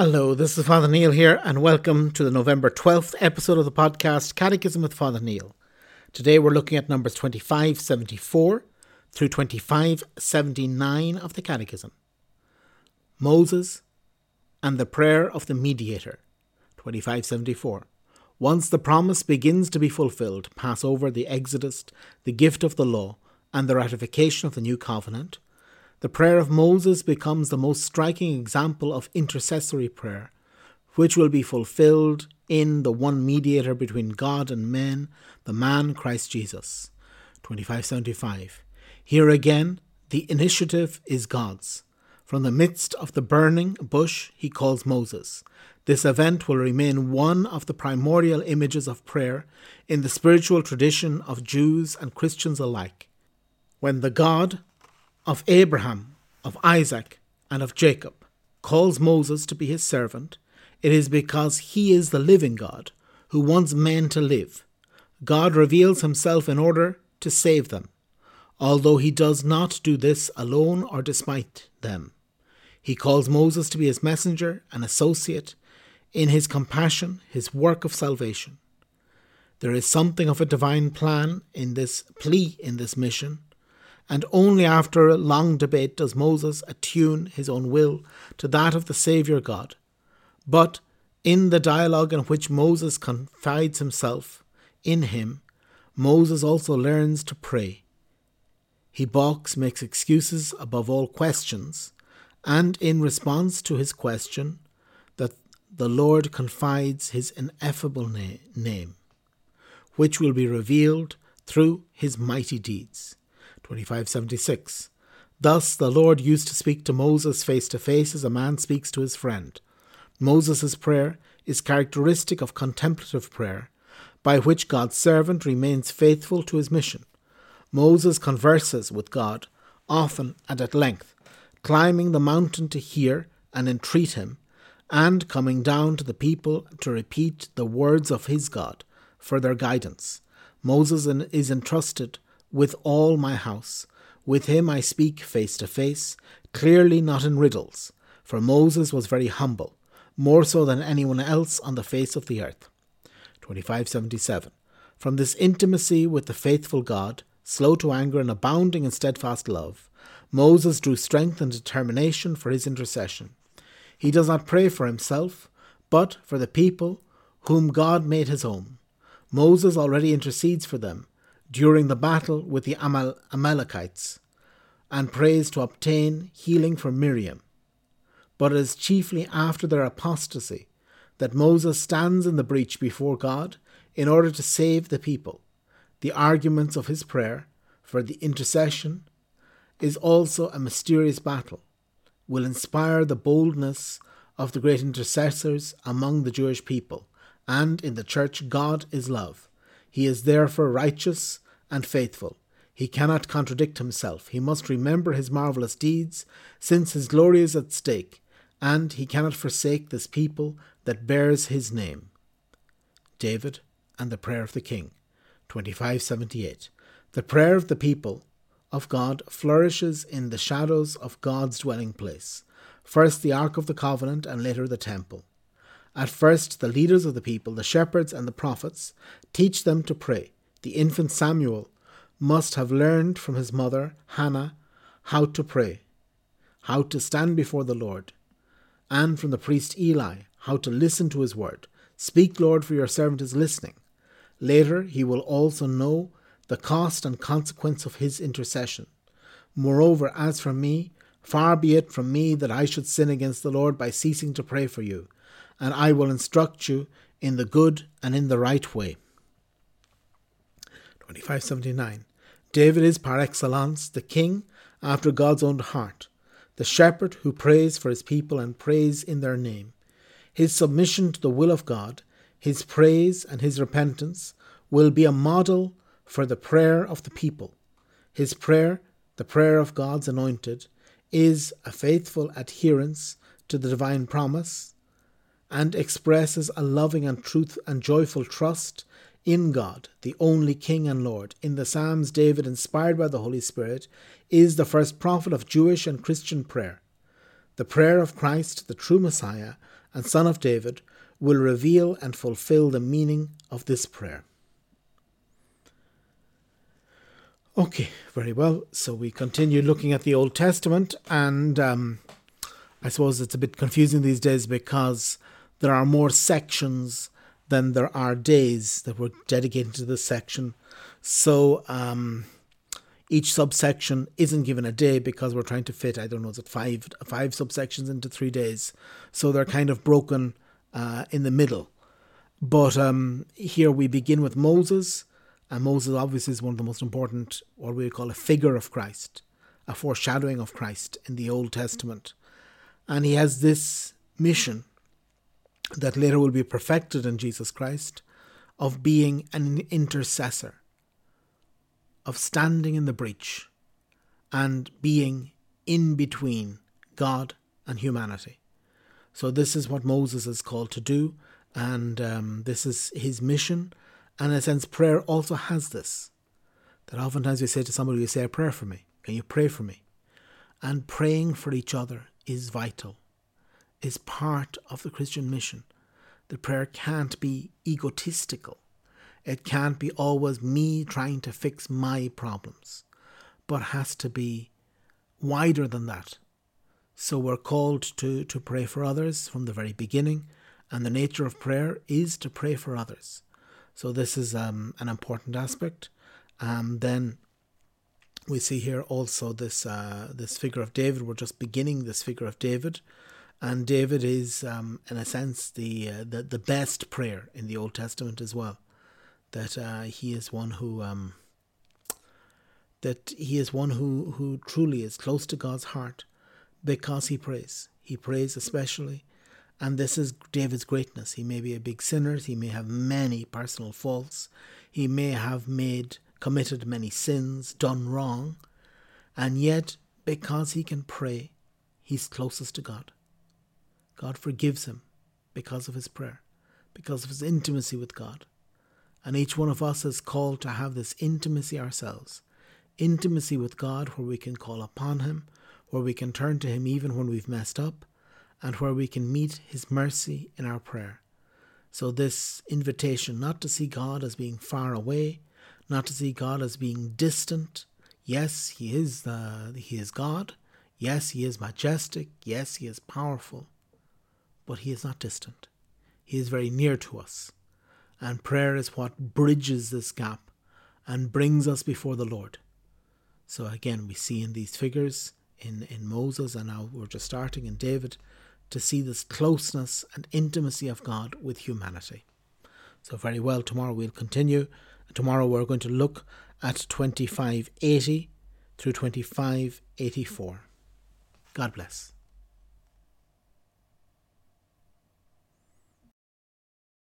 Hello, this is Father Neil here, and welcome to the November 12th episode of the podcast Catechism with Father Neil. Today we're looking at numbers 2574 through 2579 of the Catechism. Moses and the prayer of the mediator, 2574. Once the promise begins to be fulfilled, Passover the Exodus, the gift of the law, and the ratification of the new covenant, the prayer of Moses becomes the most striking example of intercessory prayer, which will be fulfilled in the one mediator between God and men, the man Christ Jesus. 2575. Here again, the initiative is God's. From the midst of the burning bush, he calls Moses. This event will remain one of the primordial images of prayer in the spiritual tradition of Jews and Christians alike. When the God of Abraham, of Isaac, and of Jacob calls Moses to be his servant, it is because he is the living God who wants men to live. God reveals himself in order to save them, although he does not do this alone or despite them. He calls Moses to be his messenger and associate in his compassion, his work of salvation. There is something of a divine plan in this plea in this mission, and only after a long debate does Moses attune his own will to that of the Saviour God. But in the dialogue in which Moses confides himself in him, Moses also learns to pray. He balks, makes excuses above all questions, and in response to his question, that the Lord confides his ineffable na- name, which will be revealed through his mighty deeds. 2576. Thus the Lord used to speak to Moses face to face as a man speaks to his friend. Moses' prayer is characteristic of contemplative prayer, by which God's servant remains faithful to his mission. Moses converses with God, often and at length, climbing the mountain to hear and entreat him, and coming down to the people to repeat the words of his God for their guidance. Moses is entrusted with all my house. With him I speak face to face, clearly not in riddles, for Moses was very humble, more so than anyone else on the face of the earth. 2577. From this intimacy with the faithful God, slow to anger and abounding in steadfast love, Moses drew strength and determination for his intercession. He does not pray for himself, but for the people whom God made his own. Moses already intercedes for them, during the battle with the Amal- Amalekites and prays to obtain healing for Miriam. But it is chiefly after their apostasy that Moses stands in the breach before God in order to save the people. The arguments of his prayer for the intercession is also a mysterious battle, will inspire the boldness of the great intercessors among the Jewish people, and in the church God is love. He is therefore righteous and faithful. He cannot contradict himself. He must remember his marvellous deeds, since his glory is at stake, and he cannot forsake this people that bears his name. David and the Prayer of the King, 2578. The prayer of the people of God flourishes in the shadows of God's dwelling place, first the Ark of the Covenant and later the Temple. At first, the leaders of the people, the shepherds and the prophets, teach them to pray. The infant Samuel must have learned from his mother, Hannah, how to pray, how to stand before the Lord, and from the priest Eli, how to listen to his word. Speak, Lord, for your servant is listening. Later, he will also know the cost and consequence of his intercession. Moreover, as for me, far be it from me that I should sin against the Lord by ceasing to pray for you and I will instruct you in the good and in the right way. 2579. David is par excellence the king after God's own heart, the shepherd who prays for his people and prays in their name. His submission to the will of God, his praise and his repentance will be a model for the prayer of the people. His prayer, the prayer of God's anointed, is a faithful adherence to the divine promise and expresses a loving and truth and joyful trust in God, the only King and Lord. In the Psalms, David, inspired by the Holy Spirit, is the first prophet of Jewish and Christian prayer. The prayer of Christ, the true Messiah and Son of David, will reveal and fulfill the meaning of this prayer. Okay, very well. So we continue looking at the Old Testament, and um, I suppose it's a bit confusing these days because there are more sections than there are days that were dedicated to this section. So um, each subsection isn't given a day because we're trying to fit, I don't know, is it five five subsections into three days? So they're kind of broken uh, in the middle. But um, here we begin with Moses, and Moses obviously is one of the most important, what we call a figure of Christ, a foreshadowing of Christ in the Old Testament. And he has this mission that later will be perfected in Jesus Christ of being an intercessor, of standing in the breach and being in between God and humanity. So, this is what Moses is called to do, and um, this is his mission. And in a sense, prayer also has this that oftentimes we say to somebody, You say a prayer for me. Can you pray for me? And praying for each other is vital, is part of the Christian mission. The prayer can't be egotistical. It can't be always me trying to fix my problems, but has to be wider than that. So we're called to, to pray for others from the very beginning, and the nature of prayer is to pray for others. So this is um, an important aspect. Um, then we see here also this uh, this figure of David. We're just beginning this figure of David, and David is, um, in a sense, the, uh, the the best prayer in the Old Testament as well. That uh, he is one who um, that he is one who who truly is close to God's heart, because he prays. He prays especially, and this is David's greatness. He may be a big sinner. He may have many personal faults. He may have made committed many sins, done wrong, and yet because he can pray, he's closest to God. God forgives him because of his prayer, because of his intimacy with God. And each one of us is called to have this intimacy ourselves intimacy with God where we can call upon him, where we can turn to him even when we've messed up, and where we can meet his mercy in our prayer. So, this invitation not to see God as being far away, not to see God as being distant. Yes, he is the, he is God. Yes, he is majestic. Yes, he is powerful but He is not distant. He is very near to us. And prayer is what bridges this gap and brings us before the Lord. So again, we see in these figures in, in Moses, and now we're just starting in David, to see this closeness and intimacy of God with humanity. So, very well, tomorrow we'll continue. Tomorrow we're going to look at 2580 through 2584. God bless.